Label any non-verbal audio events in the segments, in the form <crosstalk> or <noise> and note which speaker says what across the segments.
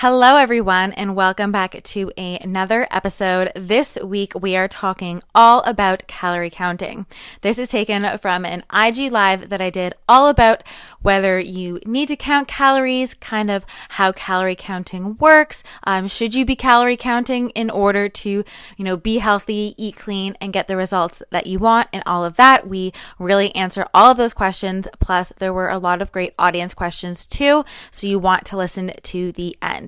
Speaker 1: Hello, everyone, and welcome back to another episode. This week, we are talking all about calorie counting. This is taken from an IG live that I did all about whether you need to count calories, kind of how calorie counting works. Um, should you be calorie counting in order to, you know, be healthy, eat clean, and get the results that you want, and all of that? We really answer all of those questions. Plus, there were a lot of great audience questions too, so you want to listen to the end.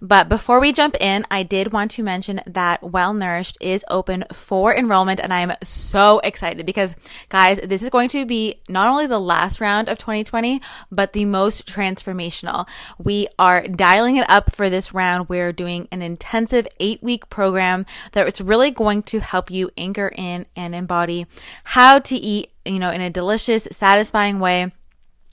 Speaker 1: But before we jump in, I did want to mention that Well Nourished is open for enrollment, and I am so excited because, guys, this is going to be not only the last round of 2020, but the most transformational. We are dialing it up for this round. We're doing an intensive eight week program that is really going to help you anchor in and embody how to eat, you know, in a delicious, satisfying way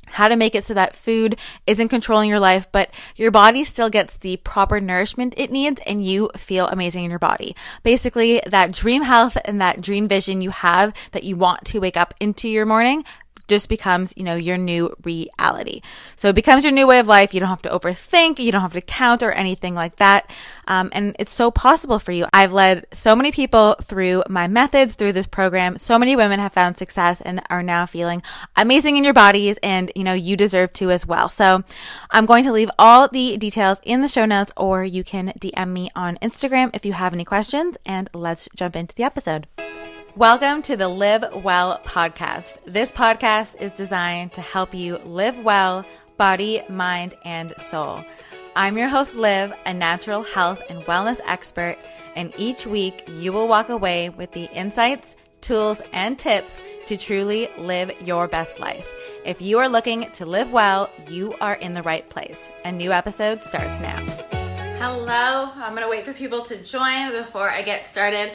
Speaker 1: how to make it so that food isn't controlling your life, but your body still gets the proper nourishment it needs and you feel amazing in your body. Basically, that dream health and that dream vision you have that you want to wake up into your morning just becomes, you know, your new reality. So it becomes your new way of life. You don't have to overthink. You don't have to count or anything like that. Um, and it's so possible for you. I've led so many people through my methods through this program. So many women have found success and are now feeling amazing in your bodies. And, you know, you deserve to as well. So I'm going to leave all the details in the show notes or you can DM me on Instagram if you have any questions and let's jump into the episode. Welcome to the Liv Well podcast. This podcast is designed to help you live well, body, mind, and soul. I'm your host, Liv, a natural health and wellness expert, and each week you will walk away with the insights, tools, and tips to truly live your best life. If you are looking to live well, you are in the right place. A new episode starts now. Hello, I'm going to wait for people to join before I get started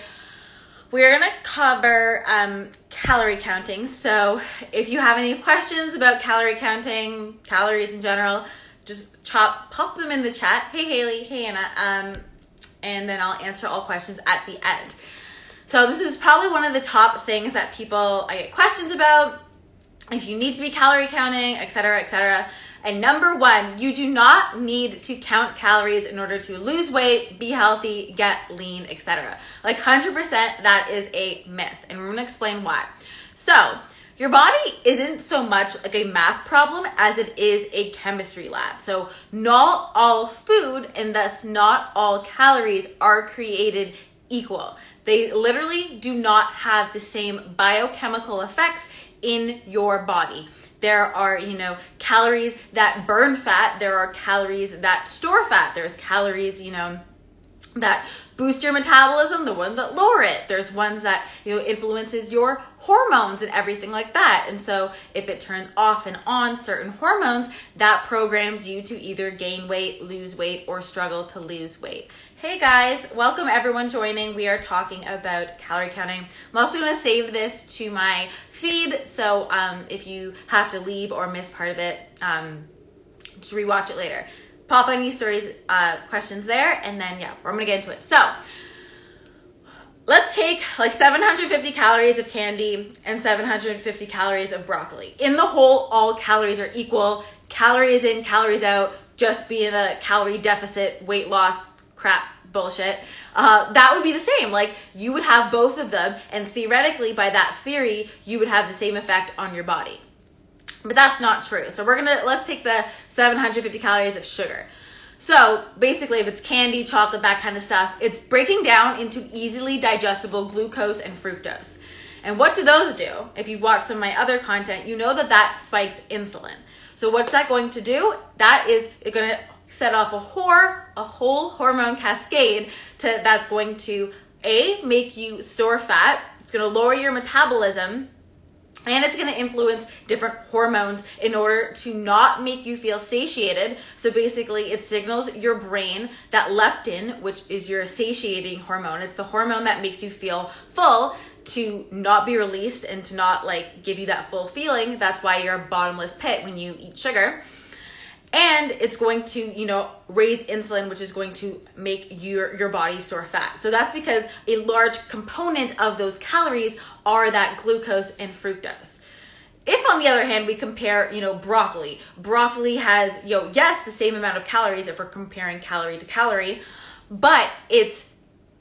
Speaker 1: we're going to cover um, calorie counting. So if you have any questions about calorie counting, calories in general, just chop, pop them in the chat. Hey Haley, hey Anna, um, and then I'll answer all questions at the end. So this is probably one of the top things that people I get questions about. If you need to be calorie counting, etc., etc. And number one, you do not need to count calories in order to lose weight, be healthy, get lean, etc. Like 100% that is a myth. And we're gonna explain why. So, your body isn't so much like a math problem as it is a chemistry lab. So, not all food and thus not all calories are created equal. They literally do not have the same biochemical effects in your body. There are, you know, calories that burn fat. There are calories that store fat. There's calories, you know, that boost your metabolism, the ones that lower it. There's ones that, you know, influences your hormones and everything like that. And so if it turns off and on certain hormones, that programs you to either gain weight, lose weight, or struggle to lose weight. Hey guys, welcome everyone joining. We are talking about calorie counting. I'm also to save this to my feed, so um, if you have to leave or miss part of it, um, just rewatch it later. Pop any stories, uh, questions there, and then yeah, we're going to get into it. So, let's take like 750 calories of candy and 750 calories of broccoli. In the whole, all calories are equal. Calories in, calories out, just be in a calorie deficit, weight loss, crap bullshit, uh, that would be the same. Like you would have both of them, and theoretically, by that theory, you would have the same effect on your body. But that's not true. So we're gonna let's take the 750 calories of sugar. So basically, if it's candy, chocolate, that kind of stuff, it's breaking down into easily digestible glucose and fructose. And what do those do? If you've watched some of my other content, you know that that spikes insulin. So what's that going to do? That is going to set off a whore, a whole hormone cascade to that's going to a make you store fat. It's going to lower your metabolism and it's going to influence different hormones in order to not make you feel satiated. So basically, it signals your brain that leptin, which is your satiating hormone, it's the hormone that makes you feel full to not be released and to not like give you that full feeling. That's why you're a bottomless pit when you eat sugar and it's going to you know raise insulin which is going to make your your body store fat so that's because a large component of those calories are that glucose and fructose if on the other hand we compare, you know, broccoli, broccoli has, you know, yes, the same amount of calories if we're comparing calorie to calorie, but its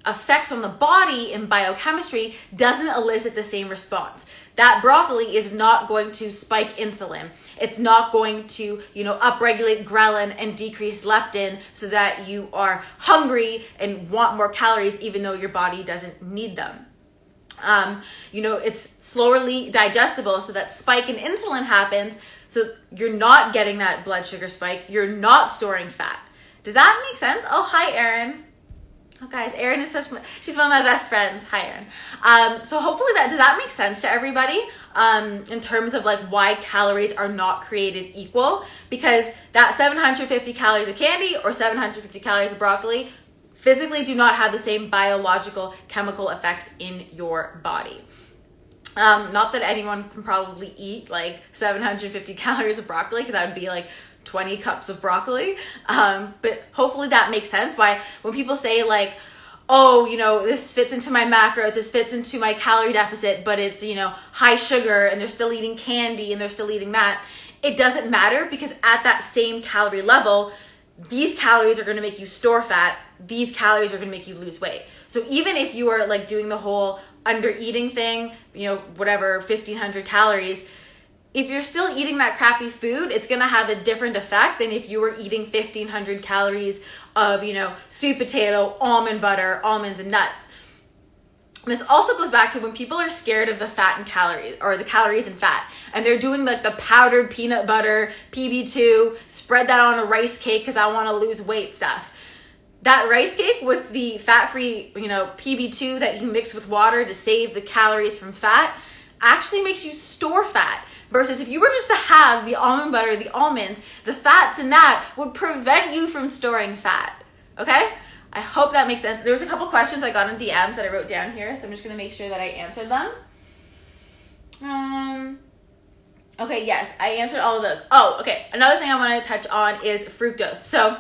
Speaker 1: effects on the body in biochemistry doesn't elicit the same response. That broccoli is not going to spike insulin. It's not going to, you know, upregulate ghrelin and decrease leptin so that you are hungry and want more calories even though your body doesn't need them. Um, you know, it's slowly digestible, so that spike in insulin happens. So you're not getting that blood sugar spike. You're not storing fat. Does that make sense? Oh, hi, Erin. Oh, guys, Erin is such. She's one of my best friends. Hi, Erin. Um, so hopefully that does that make sense to everybody um, in terms of like why calories are not created equal because that 750 calories of candy or 750 calories of broccoli physically do not have the same biological chemical effects in your body. Um, not that anyone can probably eat like 750 <laughs> calories of broccoli because that would be like 20 cups of broccoli. Um, but hopefully that makes sense. Why, when people say, like, oh, you know, this fits into my macros, this fits into my calorie deficit, but it's, you know, high sugar and they're still eating candy and they're still eating that, it doesn't matter because at that same calorie level, these calories are going to make you store fat these calories are going to make you lose weight so even if you are like doing the whole under eating thing you know whatever 1500 calories if you're still eating that crappy food it's going to have a different effect than if you were eating 1500 calories of you know sweet potato almond butter almonds and nuts. This also goes back to when people are scared of the fat and calories or the calories and fat and they're doing like the powdered peanut butter pb2 spread that on a rice cake because i want to lose weight stuff. That rice cake with the fat-free you know pb2 that you mix with water to save the calories from fat actually makes you store fat versus if you were just to have the almond butter the almonds the fats in that would prevent you from storing fat okay I hope that makes sense. There was a couple questions I got in DMs that I wrote down here, so I'm just gonna make sure that I answered them. Um. Okay, yes, I answered all of those. Oh, okay. Another thing I want to touch on is fructose. So,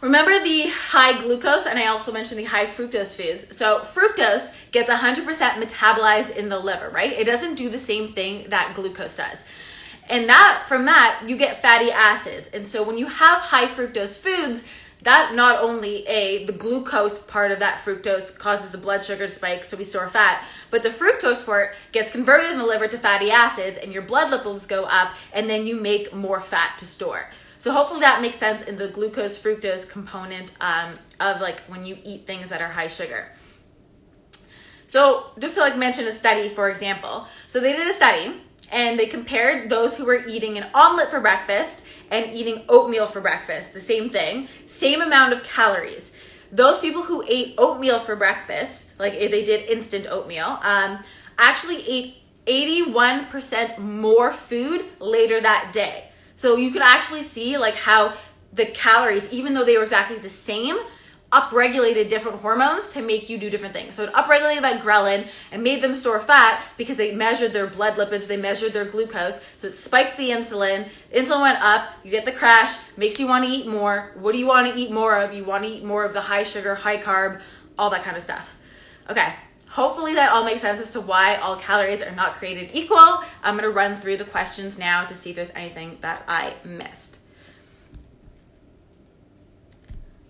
Speaker 1: remember the high glucose, and I also mentioned the high fructose foods. So, fructose gets 100% metabolized in the liver, right? It doesn't do the same thing that glucose does. And that from that, you get fatty acids. And so, when you have high fructose foods, that not only a the glucose part of that fructose causes the blood sugar spike so we store fat but the fructose part gets converted in the liver to fatty acids and your blood levels go up and then you make more fat to store so hopefully that makes sense in the glucose fructose component um, of like when you eat things that are high sugar so just to like mention a study for example so they did a study and they compared those who were eating an omelet for breakfast and eating oatmeal for breakfast, the same thing, same amount of calories. Those people who ate oatmeal for breakfast, like if they did instant oatmeal, um, actually ate 81% more food later that day. So you could actually see like how the calories, even though they were exactly the same, upregulated different hormones to make you do different things. So it upregulated that ghrelin and made them store fat because they measured their blood lipids, they measured their glucose. So it spiked the insulin. Insulin went up, you get the crash, makes you want to eat more. What do you want to eat more of? You want to eat more of the high sugar, high carb, all that kind of stuff. Okay. Hopefully that all makes sense as to why all calories are not created equal. I'm to run through the questions now to see if there's anything that I missed.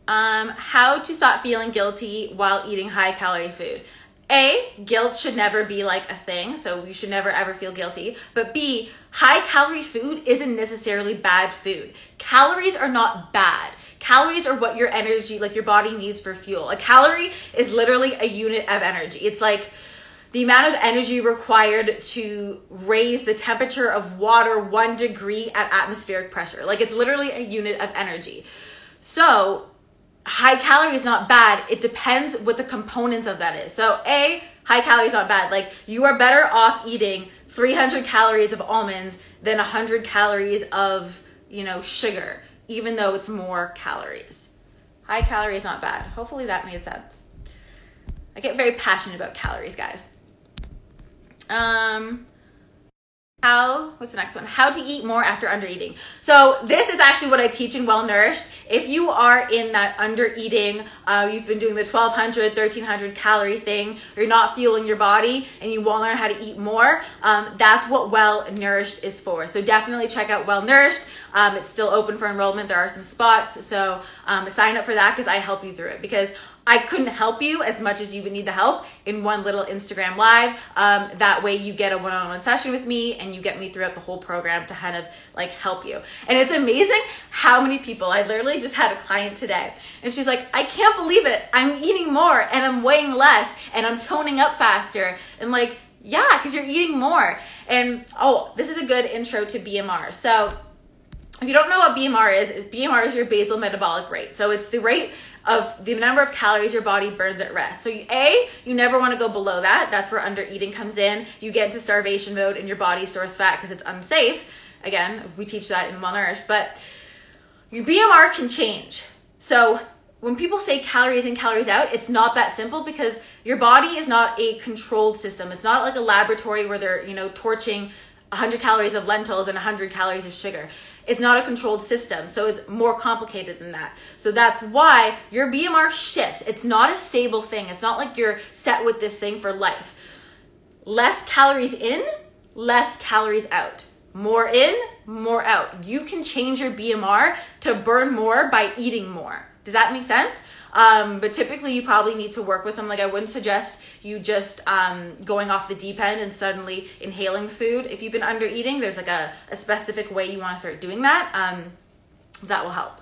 Speaker 1: Um, how to stop feeling guilty while eating high calorie food. A, guilt should never be like a thing, so you should never ever feel guilty. But B, high calorie food isn't necessarily bad food. Calories are not bad. Calories are what your energy, like your body needs for fuel. A calorie is literally a unit of energy. It's like the amount of energy required to raise the temperature of water one degree at atmospheric pressure. Like it's literally a unit of energy. So high calorie is not bad. It depends what the components of that is. So, A, high calorie is not bad. Like, you are better off eating 300 calories of almonds than 100 calories of, you know, sugar, even though it's more calories. High calorie is not bad. Hopefully that made sense. I get very passionate about calories, guys. Um, how what's the next one? How to eat more after under eating so this is actually what i teach in well nourished if you are in that under eating uh, you've been doing the 1200 1300 calorie thing you're not fueling your body and you want to learn how to eat more um, that's what well nourished is for. So definitely check out well nourished um, it's still open for enrollment. There are some spots. So um, sign up for that because i help you through it. Because I couldn't help you as much as you would need the help in one little Instagram live. Um, that way you get a one-on-one session with me and you get me throughout the whole program to kind of like help you. And it's amazing how many people, I literally just had a client today and she's like, I can't believe it. I'm eating more and I'm weighing less and I'm toning up faster. And like, yeah, because you're eating more. And oh, this is a good intro to BMR. So if you don't know what BMR is, is BMR is your basal metabolic rate. So it's the rate of the number of calories your body burns at rest. So A, you never want to go below that. That's where under eating comes in. You get into starvation mode and your body stores fat because it's unsafe. Again, we teach that in Well Nourished, but your BMR can change. So when people say calories in, calories out, it's not that simple because your body is not a controlled system. It's not like a laboratory where they're, you know, torching 100 calories of lentils and 100 calories of sugar. It's not a controlled system, so it's more complicated than that. So that's why your BMR shifts. It's not a stable thing. It's not like you're set with this thing for life. Less calories in, less calories out. More in, more out. You can change your BMR to burn more by eating more. Does that make sense? Um, but typically, you probably need to work with them. Like, I wouldn't suggest you just um, going off the deep end and suddenly inhaling food. If you've been under eating, there's like a, a specific way you want to start doing that. Um, that will help.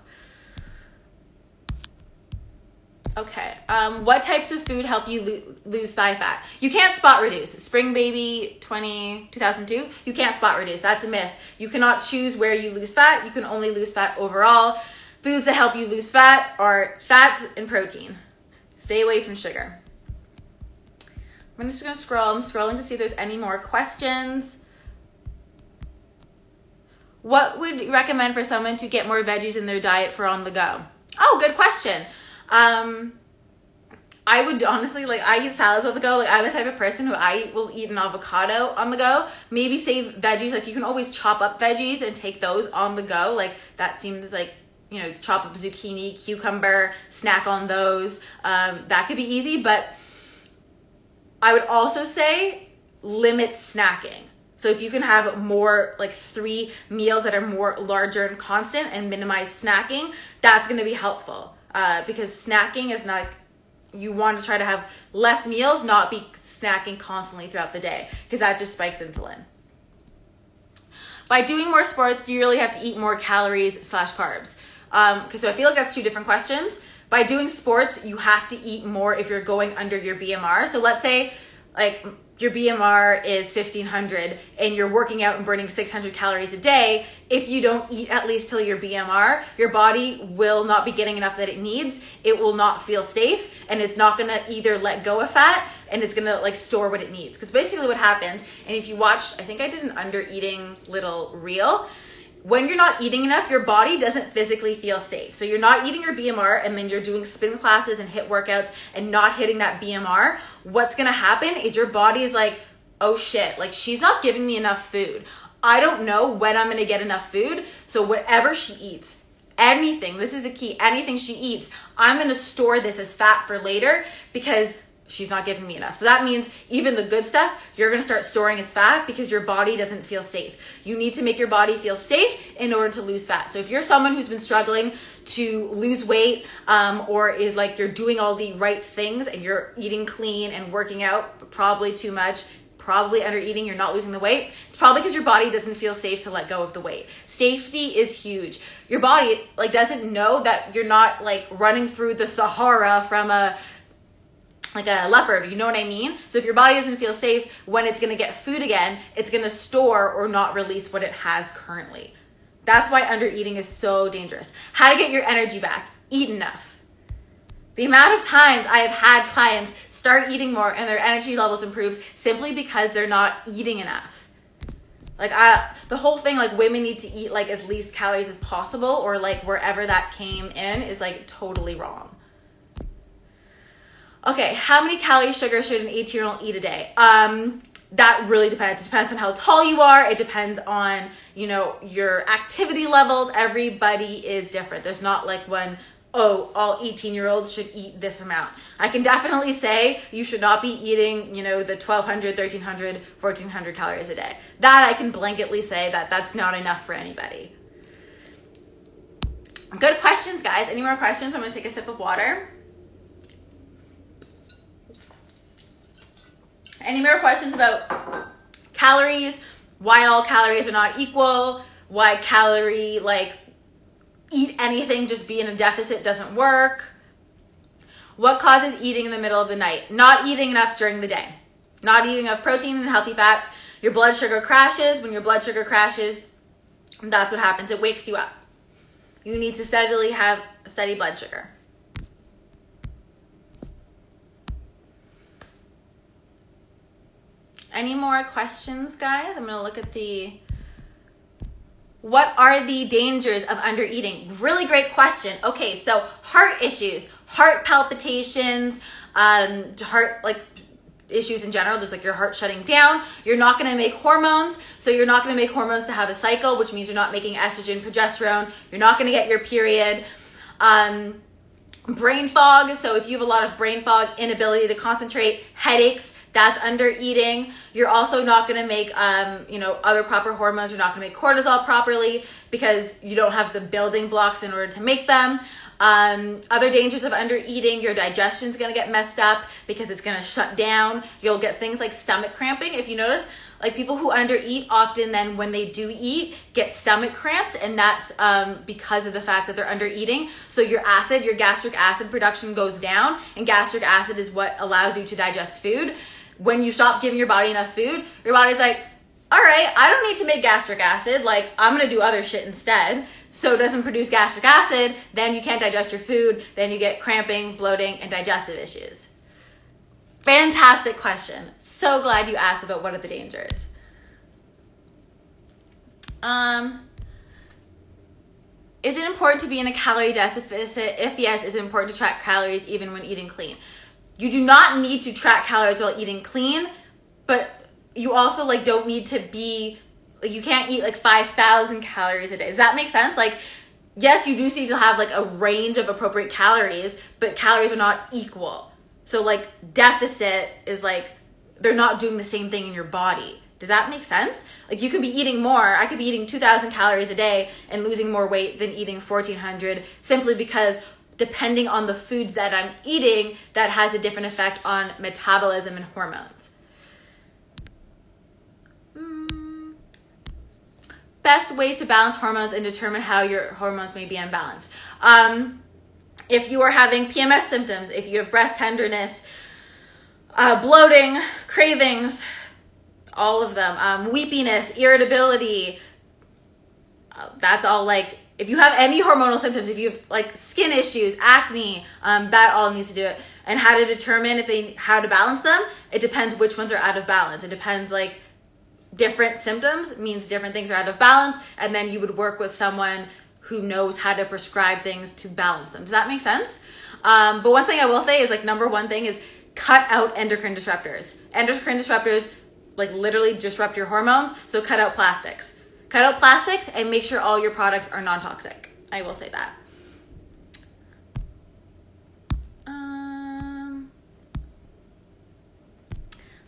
Speaker 1: Okay. Um, what types of food help you lo- lose thigh fat? You can't spot reduce. Spring Baby 20, 2002, you can't spot reduce. That's a myth. You cannot choose where you lose fat. You can only lose fat overall. Foods that help you lose fat are fats and protein. Stay away from sugar. I'm just gonna scroll. I'm scrolling to see if there's any more questions. What would you recommend for someone to get more veggies in their diet for on the go? Oh, good question. Um, I would honestly like I eat salads on the go. Like I'm the type of person who I will eat an avocado on the go. Maybe save veggies. Like you can always chop up veggies and take those on the go. Like that seems like you know chop up zucchini, cucumber, snack on those. Um, that could be easy, but I would also say limit snacking. So if you can have more like three meals that are more larger and constant and minimize snacking, that's going to be helpful. Uh, because snacking is not you want to try to have less meals, not be snacking constantly throughout the day because that just spikes insulin. By doing more sports, do you really have to eat more calories slash carbs? Um, because so I feel like that's two different questions by doing sports, you have to eat more if you're going under your BMR. So let's say like your BMR is 1500 and you're working out and burning 600 calories a day, if you don't eat at least till your BMR, your body will not be getting enough that it needs. It will not feel safe and it's not going to either let go of fat and it's going to like store what it needs. Cuz basically what happens, and if you watch, I think I did an under eating little reel, when you're not eating enough, your body doesn't physically feel safe. So you're not eating your BMR and then you're doing spin classes and HIIT workouts and not hitting that BMR. What's gonna happen is your body is like, oh shit, like she's not giving me enough food. I don't know when I'm gonna get enough food. So whatever she eats, anything, this is the key, anything she eats, I'm gonna store this as fat for later because she's not giving me enough. So that means even the good stuff, you're going to start storing as fat because your body doesn't feel safe. You need to make your body feel safe in order to lose fat. So if you're someone who's been struggling to lose weight um, or is like you're doing all the right things and you're eating clean and working out, probably too much, probably under eating, you're not losing the weight. It's probably because your body doesn't feel safe to let go of the weight. Safety is huge. Your body like doesn't know that you're not like running through the Sahara from a like a leopard, you know what I mean? So if your body doesn't feel safe when it's gonna get food again, it's gonna store or not release what it has currently. That's why under eating is so dangerous. How to get your energy back? Eat enough. The amount of times I have had clients start eating more and their energy levels improves simply because they're not eating enough. Like I, the whole thing, like women need to eat like as least calories as possible, or like wherever that came in is like totally wrong. Okay, how many calories sugar should an 18 year old eat a day? Um, that really depends. It depends on how tall you are. It depends on, you know, your activity levels. Everybody is different. There's not like one, oh, all 18 year olds should eat this amount. I can definitely say you should not be eating, you know, the 1200, 1300, 1400 calories a day. That I can blanketly say that that's not enough for anybody. Good questions, guys. Any more questions? I'm going to take a sip of water. Any more questions about calories? Why all calories are not equal? Why calorie, like, eat anything, just be in a deficit doesn't work? What causes eating in the middle of the night? Not eating enough during the day. Not eating enough protein and healthy fats. Your blood sugar crashes. When your blood sugar crashes, that's what happens. It wakes you up. You need to steadily have steady blood sugar. Any more questions, guys? I'm going to look at the what are the dangers of undereating? Really great question. Okay, so heart issues, heart palpitations, um, heart like issues in general, just like your heart shutting down. You're not going to make hormones, so you're not going to make hormones to have a cycle, which means you're not making estrogen, progesterone. You're not going to get your period. Um, brain fog, so if you have a lot of brain fog, inability to concentrate, headaches, that's under eating. You're also not going to make, um, you know, other proper hormones. You're not going to make cortisol properly because you don't have the building blocks in order to make them. Um, other dangers of under eating, your digestion's going to get messed up because it's going to shut down. You'll get things like stomach cramping. If you notice, like people who under eat often then when they do eat get stomach cramps and that's um, because of the fact that they're under eating so your acid your gastric acid production goes down and gastric acid is what allows you to digest food when you stop giving your body enough food, your body's like, all right, I don't need to make gastric acid. Like, I'm gonna do other shit instead. So it doesn't produce gastric acid, then you can't digest your food, then you get cramping, bloating, and digestive issues. Fantastic question. So glad you asked about what are the dangers. Um, is it important to be in a calorie deficit? If yes, is it important to track calories even when eating clean? You do not need to track calories while eating clean, but you also like don't need to be like you can't eat like 5000 calories a day. Does that make sense? Like yes, you do need to have like a range of appropriate calories, but calories are not equal. So like deficit is like they're not doing the same thing in your body. Does that make sense? Like you could be eating more. I could be eating 2000 calories a day and losing more weight than eating 1400 simply because depending on the foods that I'm eating, that has a different effect on metabolism and hormones. Hmm. Best ways to balance hormones and determine how your hormones may be unbalanced. Um, if you are having PMS symptoms, if you have breast tenderness, uh, bloating, cravings, all of them, um, weepiness, irritability, uh, that's all like if you have any hormonal symptoms, if you have like skin issues, acne, um, that all needs to do it. And how to determine if they how to balance them, it depends which ones are out of balance. It depends like different symptoms means different things are out of balance, and then you would work with someone who knows how to prescribe things to balance them. Does that make sense? Um, but one thing I will say is like number one thing is cut out endocrine disruptors. Endocrine disruptors like literally disrupt your hormones, so cut out plastics. Cut out plastics and make sure all your products are non toxic. I will say that. Um,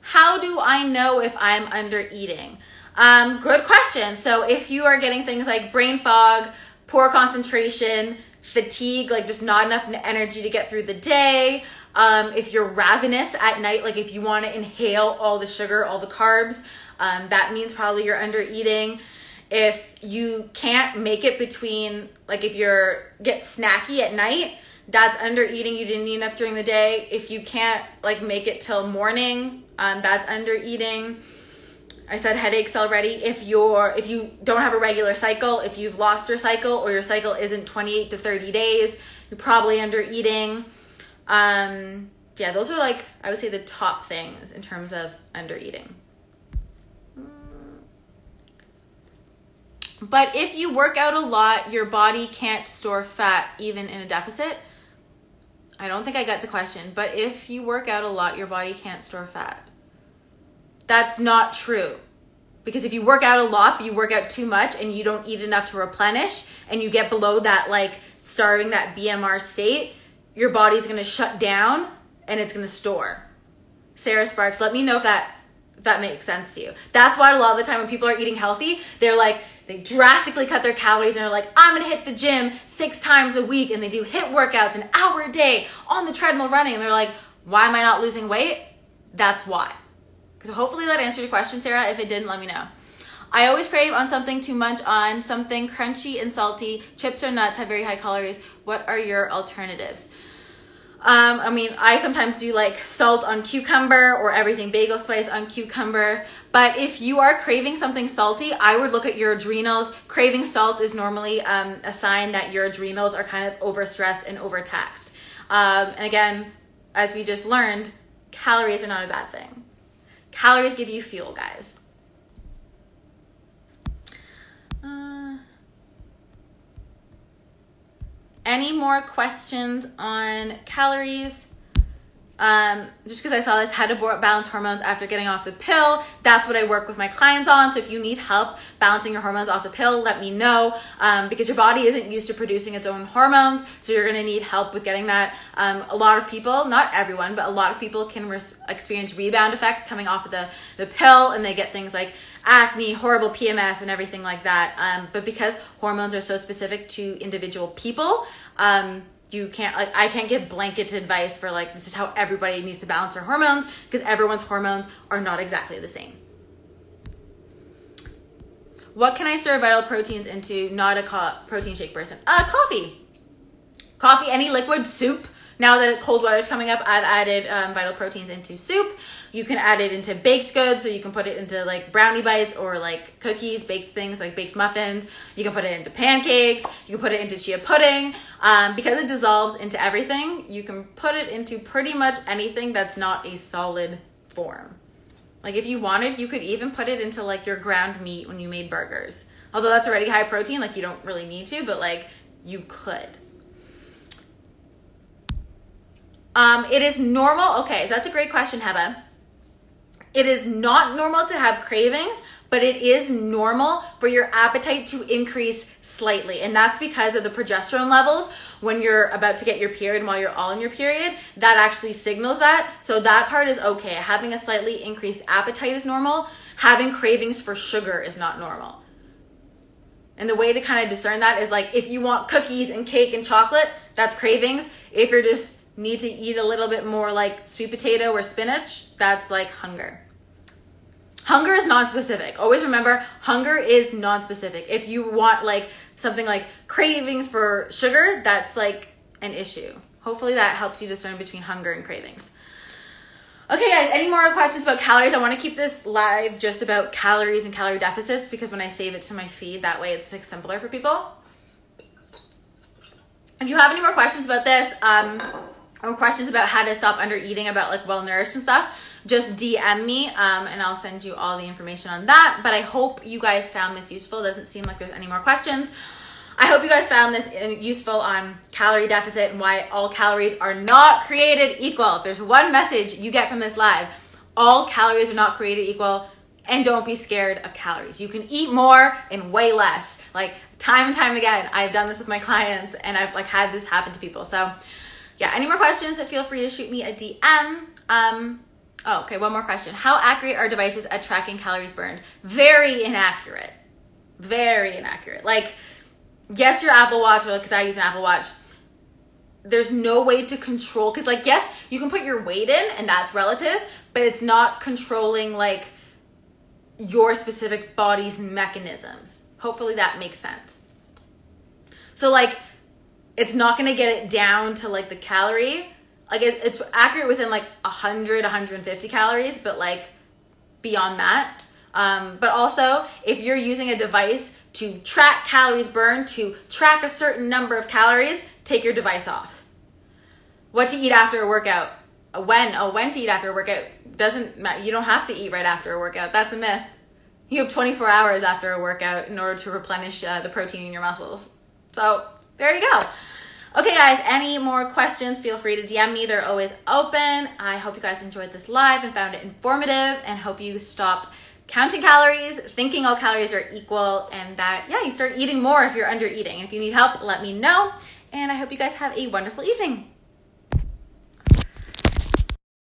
Speaker 1: how do I know if I'm under eating? Um, good question. So, if you are getting things like brain fog, poor concentration, fatigue, like just not enough energy to get through the day, um, if you're ravenous at night, like if you want to inhale all the sugar, all the carbs, um, that means probably you're under eating if you can't make it between like if you're get snacky at night that's under eating. You didn't eat enough during the day. If you can't like make it till morning um, that's under eating. I said headaches already. If you're if you don't have a regular cycle if you've lost your cycle or your cycle isn't 28 to 30 days you're probably under eating. Um, yeah those are like i would say the top things in terms of under eating But if you work out a lot, your body can't store fat even in a deficit. I don't think I got the question, but if you work out a lot, your body can't store fat. That's not true. Because if you work out a lot, you work out too much and you don't eat enough to replenish and you get below that like starving that BMR state, your body's going to shut down and it's going to store. Sarah Sparks, let me know if that if that makes sense to you. That's why a lot of the time when people are eating healthy, they're like they drastically cut their calories and they're like, I'm gonna hit the gym six times a week and they do HIIT workouts an hour a day on the treadmill running and they're like, why am I not losing weight? That's why. Because hopefully that answered your question, Sarah. If it didn't, let me know. I always crave on something to munch on, something crunchy and salty. Chips or nuts have very high calories. What are your alternatives? Um, I mean, I sometimes do like salt on cucumber or everything bagel spice on cucumber. But if you are craving something salty, I would look at your adrenals. Craving salt is normally um, a sign that your adrenals are kind of overstressed and overtaxed. Um, and again, as we just learned, calories are not a bad thing. Calories give you fuel, guys. Any more questions on calories? Um, just because I saw this, how to balance hormones after getting off the pill. That's what I work with my clients on. So if you need help balancing your hormones off the pill, let me know um, because your body isn't used to producing its own hormones. So you're going to need help with getting that. Um, a lot of people, not everyone, but a lot of people can re- experience rebound effects coming off of the, the pill and they get things like acne, horrible PMS, and everything like that. Um, but because hormones are so specific to individual people, um, you can't like I can't give blanket advice for like this is how everybody needs to balance their hormones because everyone's hormones are not exactly the same. What can I stir vital proteins into? Not a co- protein shake person. Uh, coffee. Coffee, any liquid, soup. Now that cold weather is coming up, I've added um, vital proteins into soup. You can add it into baked goods, so you can put it into like brownie bites or like cookies, baked things like baked muffins. You can put it into pancakes. You can put it into chia pudding. Um, because it dissolves into everything, you can put it into pretty much anything that's not a solid form. Like if you wanted, you could even put it into like your ground meat when you made burgers. Although that's already high protein, like you don't really need to, but like you could. Um, it is normal. Okay, that's a great question, Heba. It is not normal to have cravings, but it is normal for your appetite to increase slightly. And that's because of the progesterone levels when you're about to get your period and while you're all in your period. That actually signals that. So that part is okay. Having a slightly increased appetite is normal. Having cravings for sugar is not normal. And the way to kind of discern that is like if you want cookies and cake and chocolate, that's cravings. If you're just need to eat a little bit more like sweet potato or spinach, that's like hunger. Hunger is non-specific. Always remember, hunger is non-specific. If you want like something like cravings for sugar, that's like an issue. Hopefully that helps you discern between hunger and cravings. Okay, guys, any more questions about calories? I want to keep this live just about calories and calorie deficits because when I save it to my feed, that way it's like simpler for people. If you have any more questions about this, um, or questions about how to stop under eating, about like well nourished and stuff, just DM me um, and I'll send you all the information on that. But I hope you guys found this useful. Doesn't seem like there's any more questions. I hope you guys found this uh, useful on calorie deficit and why all calories are not created equal. If there's one message you get from this live, all calories are not created equal and don't be scared of calories. You can eat more and way less. Like time and time again, I've done this with my clients and I've like had this happen to people. So yeah, any more questions, feel free to shoot me a DM. Um, oh, okay, one more question. How accurate are devices at tracking calories burned? Very inaccurate. Very inaccurate. Like, yes, your Apple Watch, because I use an Apple Watch, there's no way to control, because, like, yes, you can put your weight in, and that's relative, but it's not controlling, like, your specific body's mechanisms. Hopefully that makes sense. So, like, it's not going to get it down to like the calorie. Like it, it's accurate within like 100, 150 calories, but like beyond that. Um, but also, if you're using a device to track calories burned, to track a certain number of calories, take your device off. What to eat after a workout? When? Oh, when to eat after a workout doesn't matter. You don't have to eat right after a workout. That's a myth. You have 24 hours after a workout in order to replenish uh, the protein in your muscles. So there you go. Okay, guys, any more questions, feel free to DM me. They're always open. I hope you guys enjoyed this live and found it informative and hope you stop counting calories, thinking all calories are equal, and that, yeah, you start eating more if you're under eating. If you need help, let me know. And I hope you guys have a wonderful evening.